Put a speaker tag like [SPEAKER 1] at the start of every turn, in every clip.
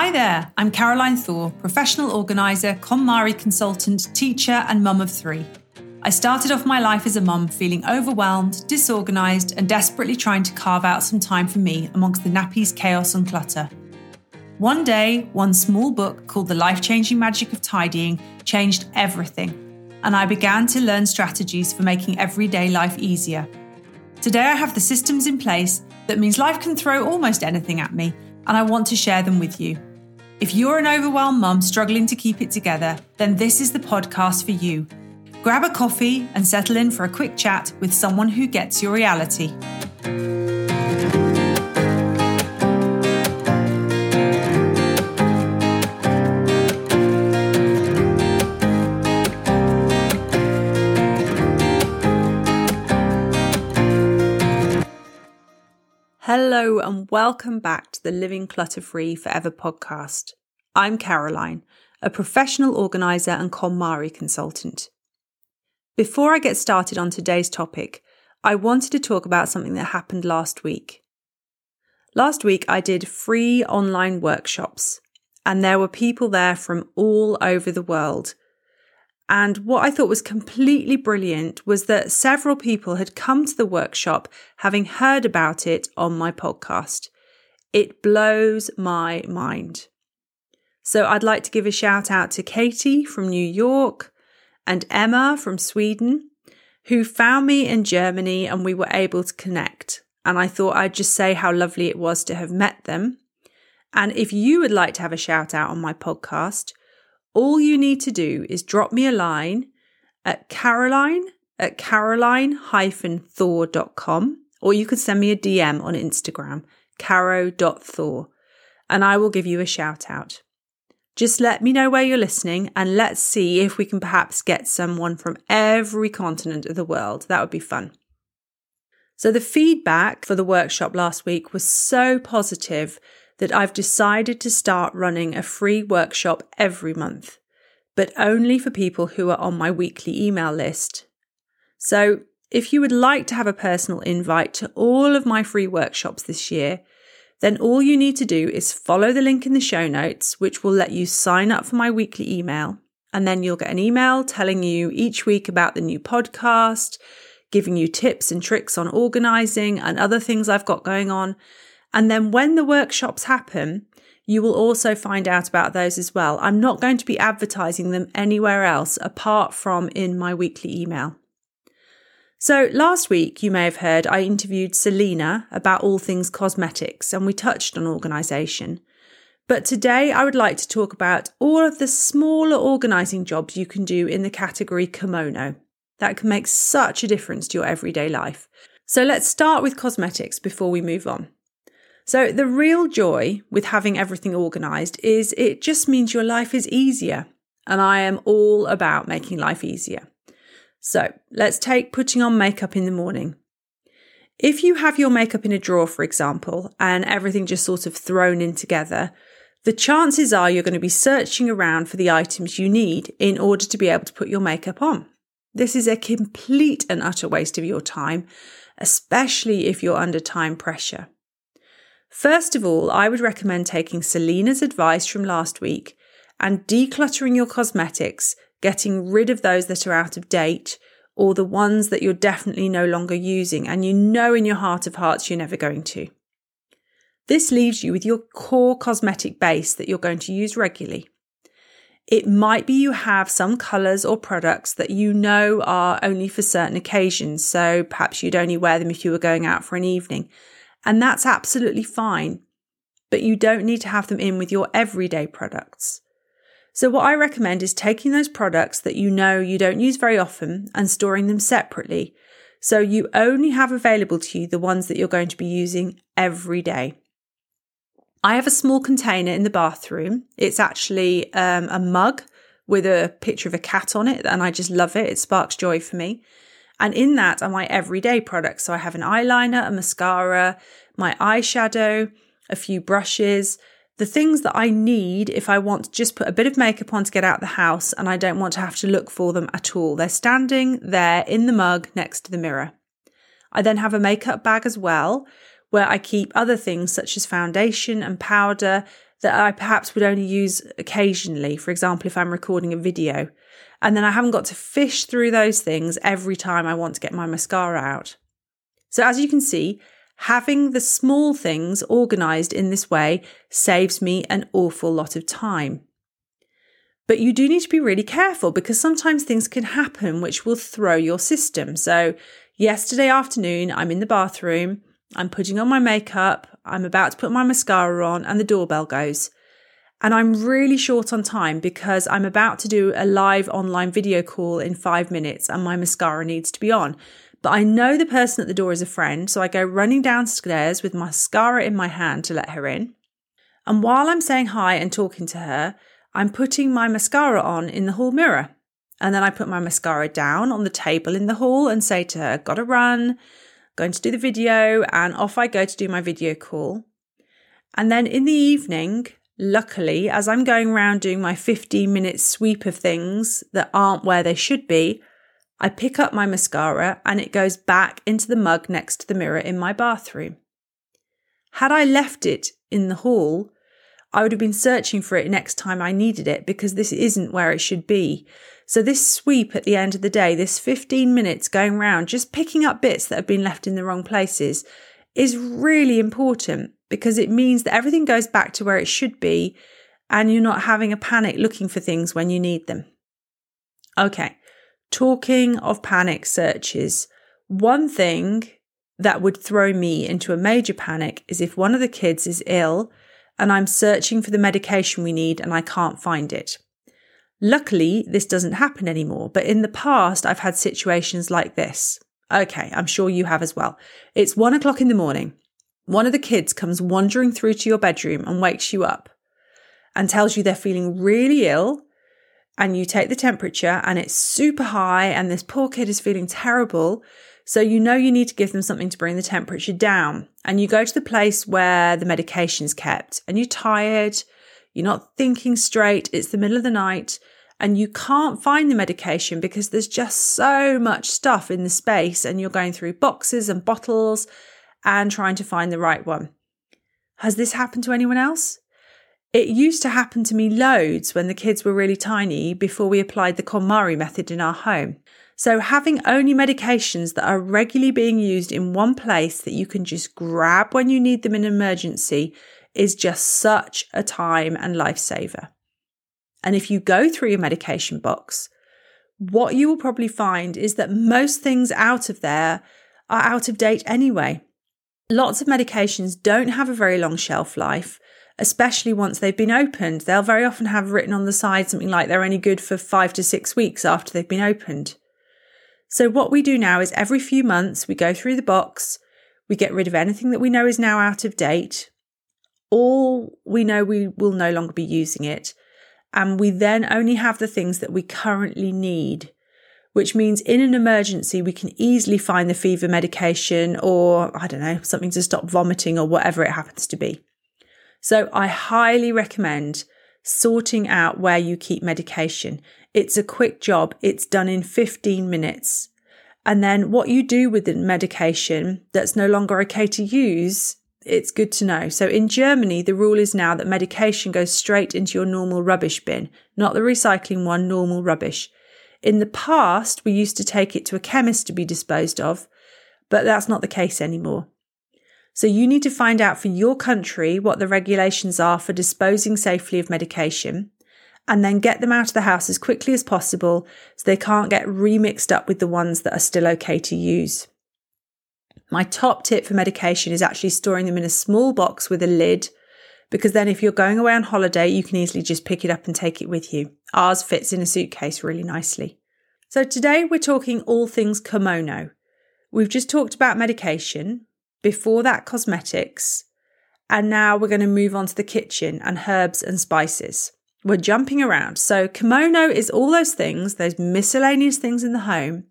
[SPEAKER 1] Hi there, I'm Caroline Thor, professional organiser, KonMari consultant, teacher, and mum of three. I started off my life as a mum feeling overwhelmed, disorganised, and desperately trying to carve out some time for me amongst the nappies, chaos, and clutter. One day, one small book called The Life Changing Magic of Tidying changed everything, and I began to learn strategies for making everyday life easier. Today, I have the systems in place that means life can throw almost anything at me and I want to share them with you. If you're an overwhelmed mum struggling to keep it together, then this is the podcast for you. Grab a coffee and settle in for a quick chat with someone who gets your reality. Hello, and welcome back to the Living Clutter Free Forever podcast. I'm Caroline, a professional organiser and KonMari consultant. Before I get started on today's topic, I wanted to talk about something that happened last week. Last week, I did free online workshops, and there were people there from all over the world and what I thought was completely brilliant was that several people had come to the workshop having heard about it on my podcast. It blows my mind. So I'd like to give a shout out to Katie from New York and Emma from Sweden, who found me in Germany and we were able to connect. And I thought I'd just say how lovely it was to have met them. And if you would like to have a shout out on my podcast, all you need to do is drop me a line at caroline at caroline-thor.com or you could send me a DM on Instagram, caro.thor, and I will give you a shout out. Just let me know where you're listening and let's see if we can perhaps get someone from every continent of the world. That would be fun. So, the feedback for the workshop last week was so positive that I've decided to start running a free workshop every month, but only for people who are on my weekly email list. So, if you would like to have a personal invite to all of my free workshops this year, then all you need to do is follow the link in the show notes, which will let you sign up for my weekly email. And then you'll get an email telling you each week about the new podcast, giving you tips and tricks on organizing and other things I've got going on. And then when the workshops happen, you will also find out about those as well. I'm not going to be advertising them anywhere else apart from in my weekly email. So, last week, you may have heard I interviewed Selena about all things cosmetics and we touched on organisation. But today, I would like to talk about all of the smaller organising jobs you can do in the category komono. That can make such a difference to your everyday life. So, let's start with cosmetics before we move on. So, the real joy with having everything organised is it just means your life is easier. And I am all about making life easier. So, let's take putting on makeup in the morning. If you have your makeup in a drawer, for example, and everything just sort of thrown in together, the chances are you're going to be searching around for the items you need in order to be able to put your makeup on. This is a complete and utter waste of your time, especially if you're under time pressure. First of all, I would recommend taking Selena's advice from last week and decluttering your cosmetics, getting rid of those that are out of date or the ones that you're definitely no longer using and you know in your heart of hearts you're never going to. This leaves you with your core cosmetic base that you're going to use regularly. It might be you have some colours or products that you know are only for certain occasions, so perhaps you'd only wear them if you were going out for an evening. And that's absolutely fine. But you don't need to have them in with your everyday products. So, what I recommend is taking those products that you know you don't use very often and storing them separately. So, you only have available to you the ones that you're going to be using every day. I have a small container in the bathroom. It's actually um, a mug with a picture of a cat on it, and I just love it. It sparks joy for me. And in that are my everyday products. So I have an eyeliner, a mascara, my eyeshadow, a few brushes, the things that I need if I want to just put a bit of makeup on to get out the house and I don't want to have to look for them at all. They're standing there in the mug next to the mirror. I then have a makeup bag as well, where I keep other things such as foundation and powder, that I perhaps would only use occasionally. For example, if I'm recording a video, and then I haven't got to fish through those things every time I want to get my mascara out. So, as you can see, having the small things organized in this way saves me an awful lot of time. But you do need to be really careful because sometimes things can happen which will throw your system. So, yesterday afternoon, I'm in the bathroom, I'm putting on my makeup, I'm about to put my mascara on, and the doorbell goes. And I'm really short on time because I'm about to do a live online video call in five minutes and my mascara needs to be on. But I know the person at the door is a friend, so I go running downstairs with mascara in my hand to let her in. And while I'm saying hi and talking to her, I'm putting my mascara on in the hall mirror. And then I put my mascara down on the table in the hall and say to her, Gotta run, going to do the video, and off I go to do my video call. And then in the evening, luckily, as I'm going around doing my 15 minute sweep of things that aren't where they should be, I pick up my mascara and it goes back into the mug next to the mirror in my bathroom. Had I left it in the hall, I would have been searching for it next time I needed it because this isn't where it should be. So, this sweep at the end of the day, this 15 minutes going around, just picking up bits that have been left in the wrong places, is really important because it means that everything goes back to where it should be and you're not having a panic looking for things when you need them. Okay, talking of panic searches, one thing that would throw me into a major panic is if one of the kids is ill and I'm searching for the medication we need and I can't find it. Luckily, this doesn't happen anymore, but in the past, I've had situations like this. Okay, I'm sure you have as well. It's one o'clock in the morning. One of the kids comes wandering through to your bedroom and wakes you up and tells you they're feeling really ill. And you take the temperature and it's super high, and this poor kid is feeling terrible. So you know you need to give them something to bring the temperature down. And you go to the place where the medication's kept and you're tired, you're not thinking straight, it's the middle of the night, and you can't find the medication because there's just so much stuff in the space and you're going through boxes and bottles and trying to find the right one. Has this happened to anyone else? It used to happen to me loads when the kids were really tiny before we applied the KonMari method in our home. So, having only medications that are regularly being used in one place that you can just grab when you need them in an emergency is just such a time and lifesaver. And if you go through your medication box, what you will probably find is that most things out of there are out of date anyway. Lots of medications don't have a very long shelf life, especially once they've been opened. They'll very often have written on the side something like they're only good for five to six weeks after they've been opened. So, what we do now is every few months we go through the box, we get rid of anything that we know is now out of date, all we know we will no longer be using it, and we then only have the things that we currently need, which means in an emergency we can easily find the fever medication or, I don't know, something to stop vomiting or whatever it happens to be. So, I highly recommend sorting out where you keep medication. It's a quick job, it's done in 15 minutes. And then what you do with the medication that's no longer okay to use, it's good to know. So in Germany, the rule is now that medication goes straight into your normal rubbish bin, not the recycling one, normal rubbish. In the past, we used to take it to a chemist to be disposed of, but that's not the case anymore. So you need to find out for your country what the regulations are for disposing safely of medication and then get them out of the house as quickly as possible so they can't get remixed up with the ones that are still okay to use. My top tip for medication is actually storing them in a small box with a lid because then if you're going away on holiday, you can easily just pick it up and take it with you. Ours fits in a suitcase really nicely. So today we're talking all things komono. We've just talked about medication, before that, cosmetics. And now we're going to move on to the kitchen and herbs and spices. We're jumping around. So, komono is all those things, those miscellaneous things in the home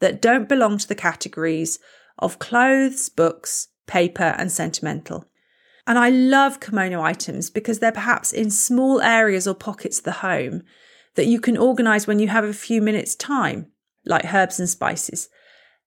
[SPEAKER 1] that don't belong to the categories of clothes, books, paper, and sentimental. And I love komono items because they're perhaps in small areas or pockets of the home that you can organize when you have a few minutes' time, like herbs and spices.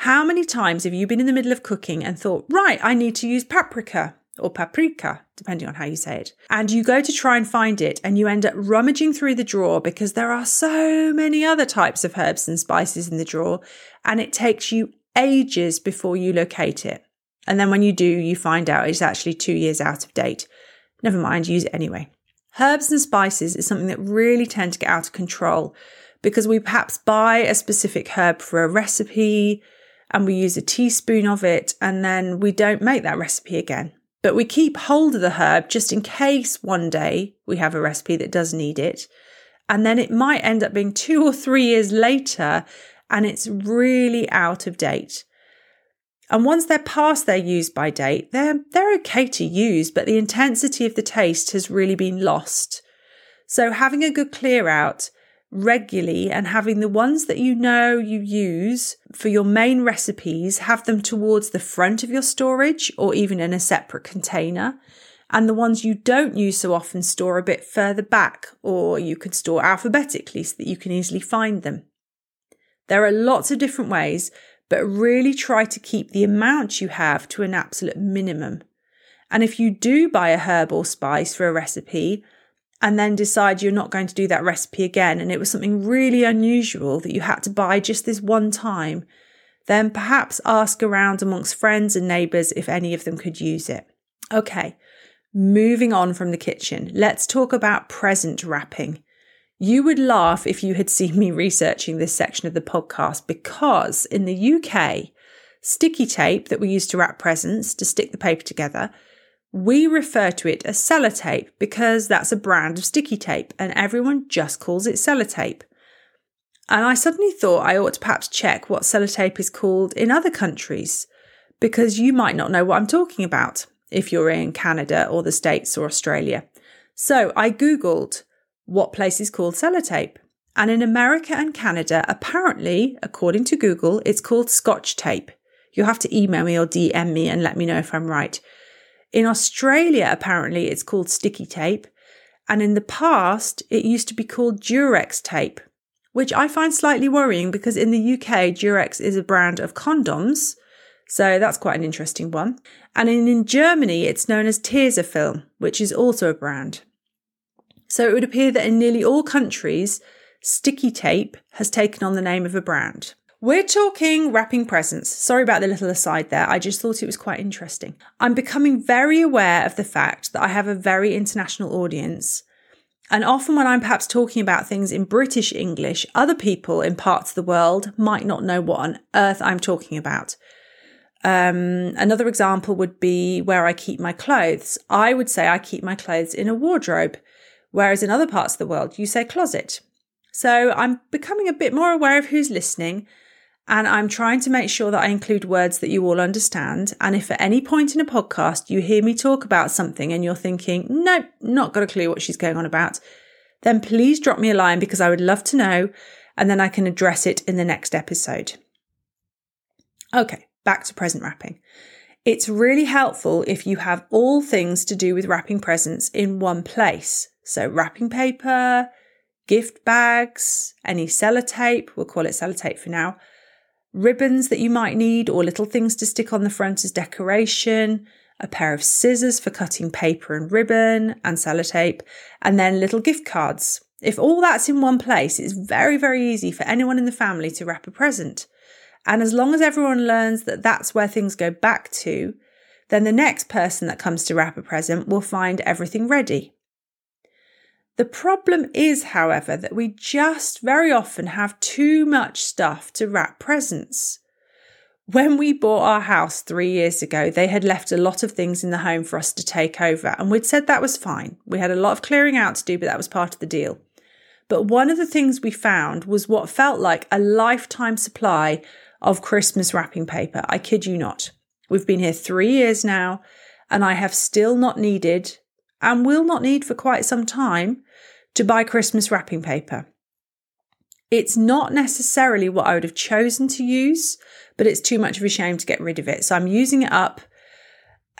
[SPEAKER 1] How many times have you been in the middle of cooking and thought, right, I need to use paprika? or paprika, depending on how you say it. And you go to try and find it and you end up rummaging through the drawer because there are so many other types of herbs and spices in the drawer and it takes you ages before you locate it. And then when you do, you find out it's actually two years out of date. Never mind, use it anyway. Herbs and spices is something that really tend to get out of control because we perhaps buy a specific herb for a recipe and we use a teaspoon of it and then we don't make that recipe again. But we keep hold of the herb just in case one day we have a recipe that does need it. And then it might end up being two or three years later and it's really out of date. And once they're past their use by date, they're, they're okay to use, but the intensity of the taste has really been lost. So having a good clear out regularly and having the ones that you know you use for your main recipes, have them towards the front of your storage or even in a separate container. And the ones you don't use so often store a bit further back, or you could store alphabetically so that you can easily find them. There are lots of different ways, but really try to keep the amount you have to an absolute minimum. And if you do buy a herb or spice for a recipe, and then decide you're not going to do that recipe again, and it was something really unusual that you had to buy just this one time, then perhaps ask around amongst friends and neighbours if any of them could use it. Okay, moving on from the kitchen, let's talk about present wrapping. You would laugh if you had seen me researching this section of the podcast because in the UK, sticky tape that we use to wrap presents to stick the paper together, we refer to it as sellotape because that's a brand of sticky tape and everyone just calls it sellotape. And I suddenly thought I ought to perhaps check what sellotape is called in other countries because you might not know what I'm talking about if you're in Canada or the States or Australia. So I Googled what place is called sellotape. And in America and Canada, apparently, according to Google, it's called scotch tape. You'll have to email me or DM me and let me know if I'm right. In Australia, apparently, it's called sticky tape. And in the past, it used to be called Durex tape, which I find slightly worrying because in the UK, Durex is a brand of condoms. So that's quite an interesting one. And in, in Germany, it's known as Tesafilm, which is also a brand. So it would appear that in nearly all countries, sticky tape has taken on the name of a brand. We're talking wrapping presents. Sorry about the little aside there. I just thought it was quite interesting. I'm becoming very aware of the fact that I have a very international audience. And often, when I'm perhaps talking about things in British English, other people in parts of the world might not know what on earth I'm talking about. Um, another example would be where I keep my clothes. I would say I keep my clothes in a wardrobe, whereas in other parts of the world, you say closet. So I'm becoming a bit more aware of who's listening and I'm trying to make sure that I include words that you all understand. And if at any point in a podcast you hear me talk about something and you're thinking, nope, not got a clue what she's going on about, then please drop me a line because I would love to know and then I can address it in the next episode. Okay, back to present wrapping. It's really helpful if you have all things to do with wrapping presents in one place. So, wrapping paper, gift bags, any sellotape, we'll call it sellotape for now, ribbons that you might need or little things to stick on the front as decoration, a pair of scissors for cutting paper and ribbon and sellotape, and then little gift cards. If all that's in one place, it's very, very easy for anyone in the family to wrap a present. And as long as everyone learns that that's where things go back to, then the next person that comes to wrap a present will find everything ready. The problem is, however, that we just very often have too much stuff to wrap presents. When we bought our house three years ago, they had left a lot of things in the home for us to take over, and we'd said that was fine. We had a lot of clearing out to do, but that was part of the deal. But one of the things we found was what felt like a lifetime supply of Christmas wrapping paper. I kid you not. We've been here three years now, and I have still not needed, and will not need for quite some time, to buy Christmas wrapping paper. It's not necessarily what I would have chosen to use, but it's too much of a shame to get rid of it. So I'm using it up,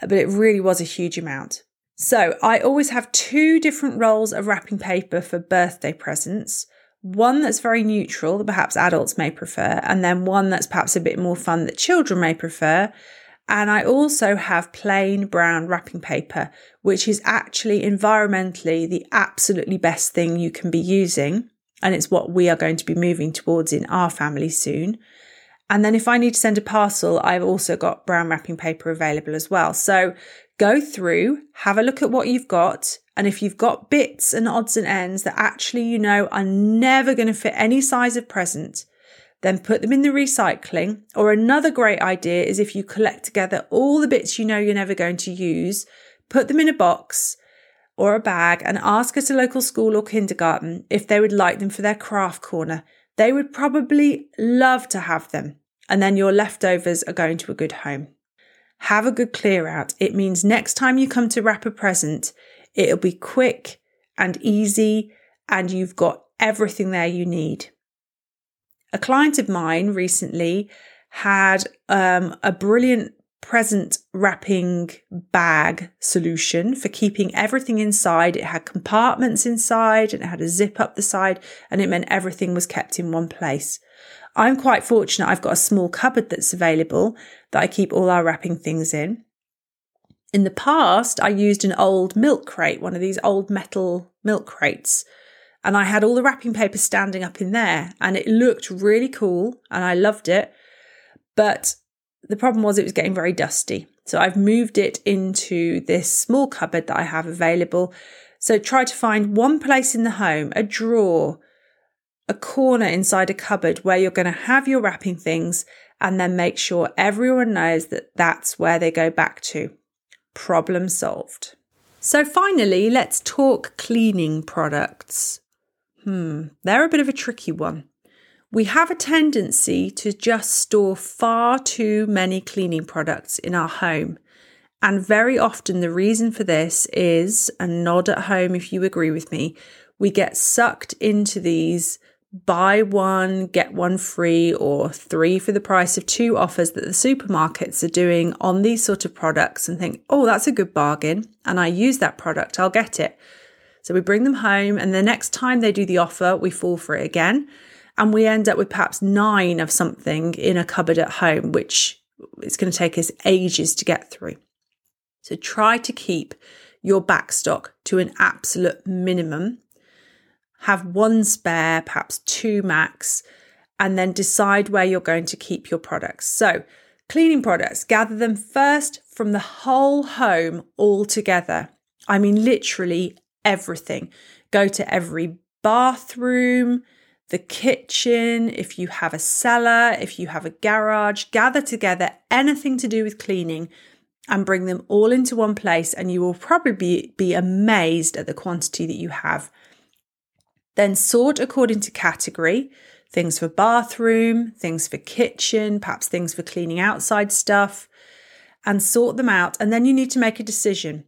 [SPEAKER 1] but it really was a huge amount. So I always have two different rolls of wrapping paper for birthday presents. One that's very neutral that perhaps adults may prefer, and then one that's perhaps a bit more fun that children may prefer. And I also have plain brown wrapping paper, which is actually environmentally the absolutely best thing you can be using. And it's what we are going to be moving towards in our family soon. And then if I need to send a parcel, I've also got brown wrapping paper available as well. So go through, have a look at what you've got. And if you've got bits and odds and ends that actually you know are never going to fit any size of present, then put them in the recycling. Or another great idea is if you collect together all the bits you know you're never going to use, put them in a box or a bag and ask at a local school or kindergarten if they would like them for their craft corner. They would probably love to have them. And then your leftovers are going to a good home. Have a good clear out. It means next time you come to wrap a present, it'll be quick and easy, and you've got everything there you need. A client of mine recently had um, a brilliant present wrapping bag solution for keeping everything inside. It had compartments inside and it had a zip up the side, and it meant everything was kept in one place. I'm quite fortunate. I've got a small cupboard that's available that I keep all our wrapping things in. In the past, I used an old milk crate, one of these old metal milk crates, and I had all the wrapping paper standing up in there, and it looked really cool, and I loved it. But the problem was it was getting very dusty. So I've moved it into this small cupboard that I have available. So try to find one place in the home, a drawer, a corner inside a cupboard where you're going to have your wrapping things and then make sure everyone knows that that's where they go back to. Problem solved. So finally, let's talk cleaning products. Hmm, they're a bit of a tricky one. We have a tendency to just store far too many cleaning products in our home. And very often, the reason for this is, and nod at home if you agree with me, we get sucked into these buy one, get one free, or three for the price of two offers that the supermarkets are doing on these sort of products and think, oh, that's a good bargain. And I use that product, I'll get it. So we bring them home, and the next time they do the offer, we fall for it again. And we end up with perhaps nine of something in a cupboard at home, which it's going to take us ages to get through. So try to keep your backstock to an absolute minimum have one spare, perhaps two max, and then decide where you're going to keep your products. So, cleaning products, gather them first from the whole home all together. I mean, literally everything. Go to every bathroom, the kitchen, if you have a cellar, if you have a garage, gather together anything to do with cleaning and bring them all into one place, and you will probably be, be amazed at the quantity that you have. Then sort according to category things for bathroom, things for kitchen, perhaps things for cleaning outside stuff, and sort them out. And then you need to make a decision.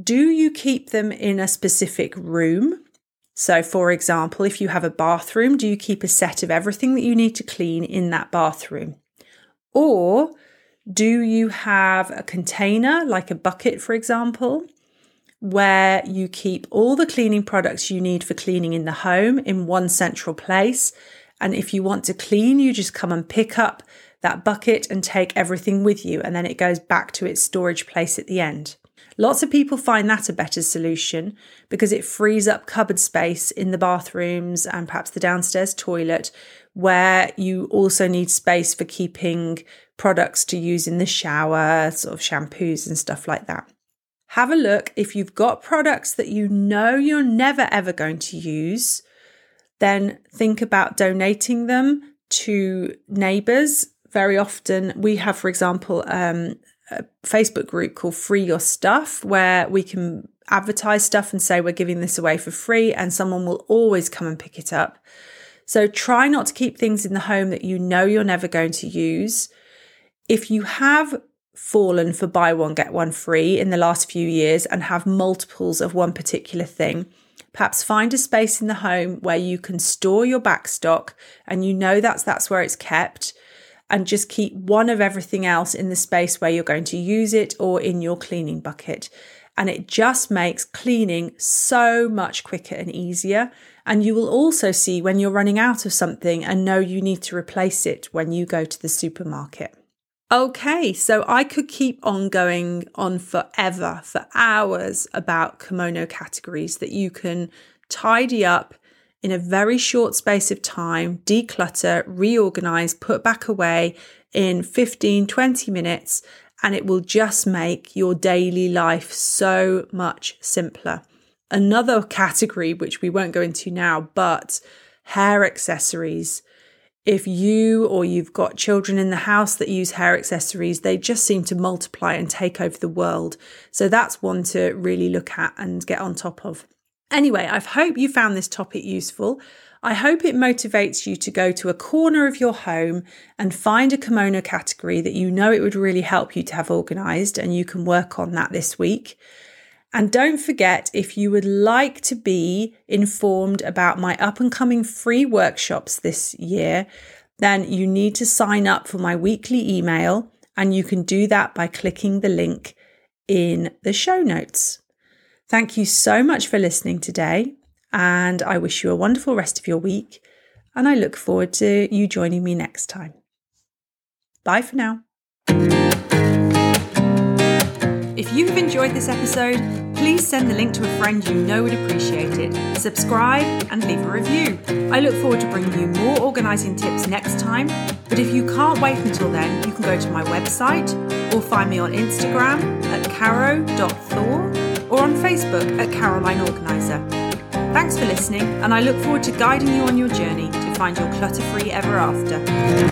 [SPEAKER 1] Do you keep them in a specific room? So, for example, if you have a bathroom, do you keep a set of everything that you need to clean in that bathroom? Or do you have a container, like a bucket, for example, where you keep all the cleaning products you need for cleaning in the home in one central place. And if you want to clean, you just come and pick up that bucket and take everything with you, and then it goes back to its storage place at the end. Lots of people find that a better solution because it frees up cupboard space in the bathrooms and perhaps the downstairs toilet, where you also need space for keeping products to use in the shower, sort of shampoos and stuff like that. Have a look. If you've got products that you know you're never ever going to use, then think about donating them to neighbours. Very often, we have, for example, um, a Facebook group called Free Your Stuff, where we can advertise stuff and say we're giving this away for free, and someone will always come and pick it up. So try not to keep things in the home that you know you're never going to use. If you have fallen for buy one, get one free in the last few years and have multiples of one particular thing. Perhaps find a space in the home where you can store your backstock and you know that's that's where it's kept and just keep one of everything else in the space where you're going to use it or in your cleaning bucket. And it just makes cleaning so much quicker and easier. And you will also see when you're running out of something and know you need to replace it when you go to the supermarket. Okay, so I could keep on going on forever, for hours, about komono categories that you can tidy up in a very short space of time, declutter, reorganize, put back away in 15, 20 minutes, and it will just make your daily life so much simpler. Another category, which we won't go into now, but hair accessories. If you or you've got children in the house that use hair accessories, they just seem to multiply and take over the world. So that's one to really look at and get on top of. Anyway, I hope you found this topic useful. I hope it motivates you to go to a corner of your home and find a komono category that you know it would really help you to have organized, and you can work on that this week. And don't forget, if you would like to be informed about my up and coming free workshops this year, then you need to sign up for my weekly email. And you can do that by clicking the link in the show notes. Thank you so much for listening today, and I wish you a wonderful rest of your week. And I look forward to you joining me next time. Bye for now. If you have enjoyed this episode, please send the link to a friend you know would appreciate it. Subscribe and leave a review. I look forward to bringing you more organising tips next time. But if you can't wait until then, you can go to my website or find me on Instagram at caro.thor or on Facebook at Caroline Organiser. Thanks for listening, and I look forward to guiding you on your journey to find your clutter free ever after.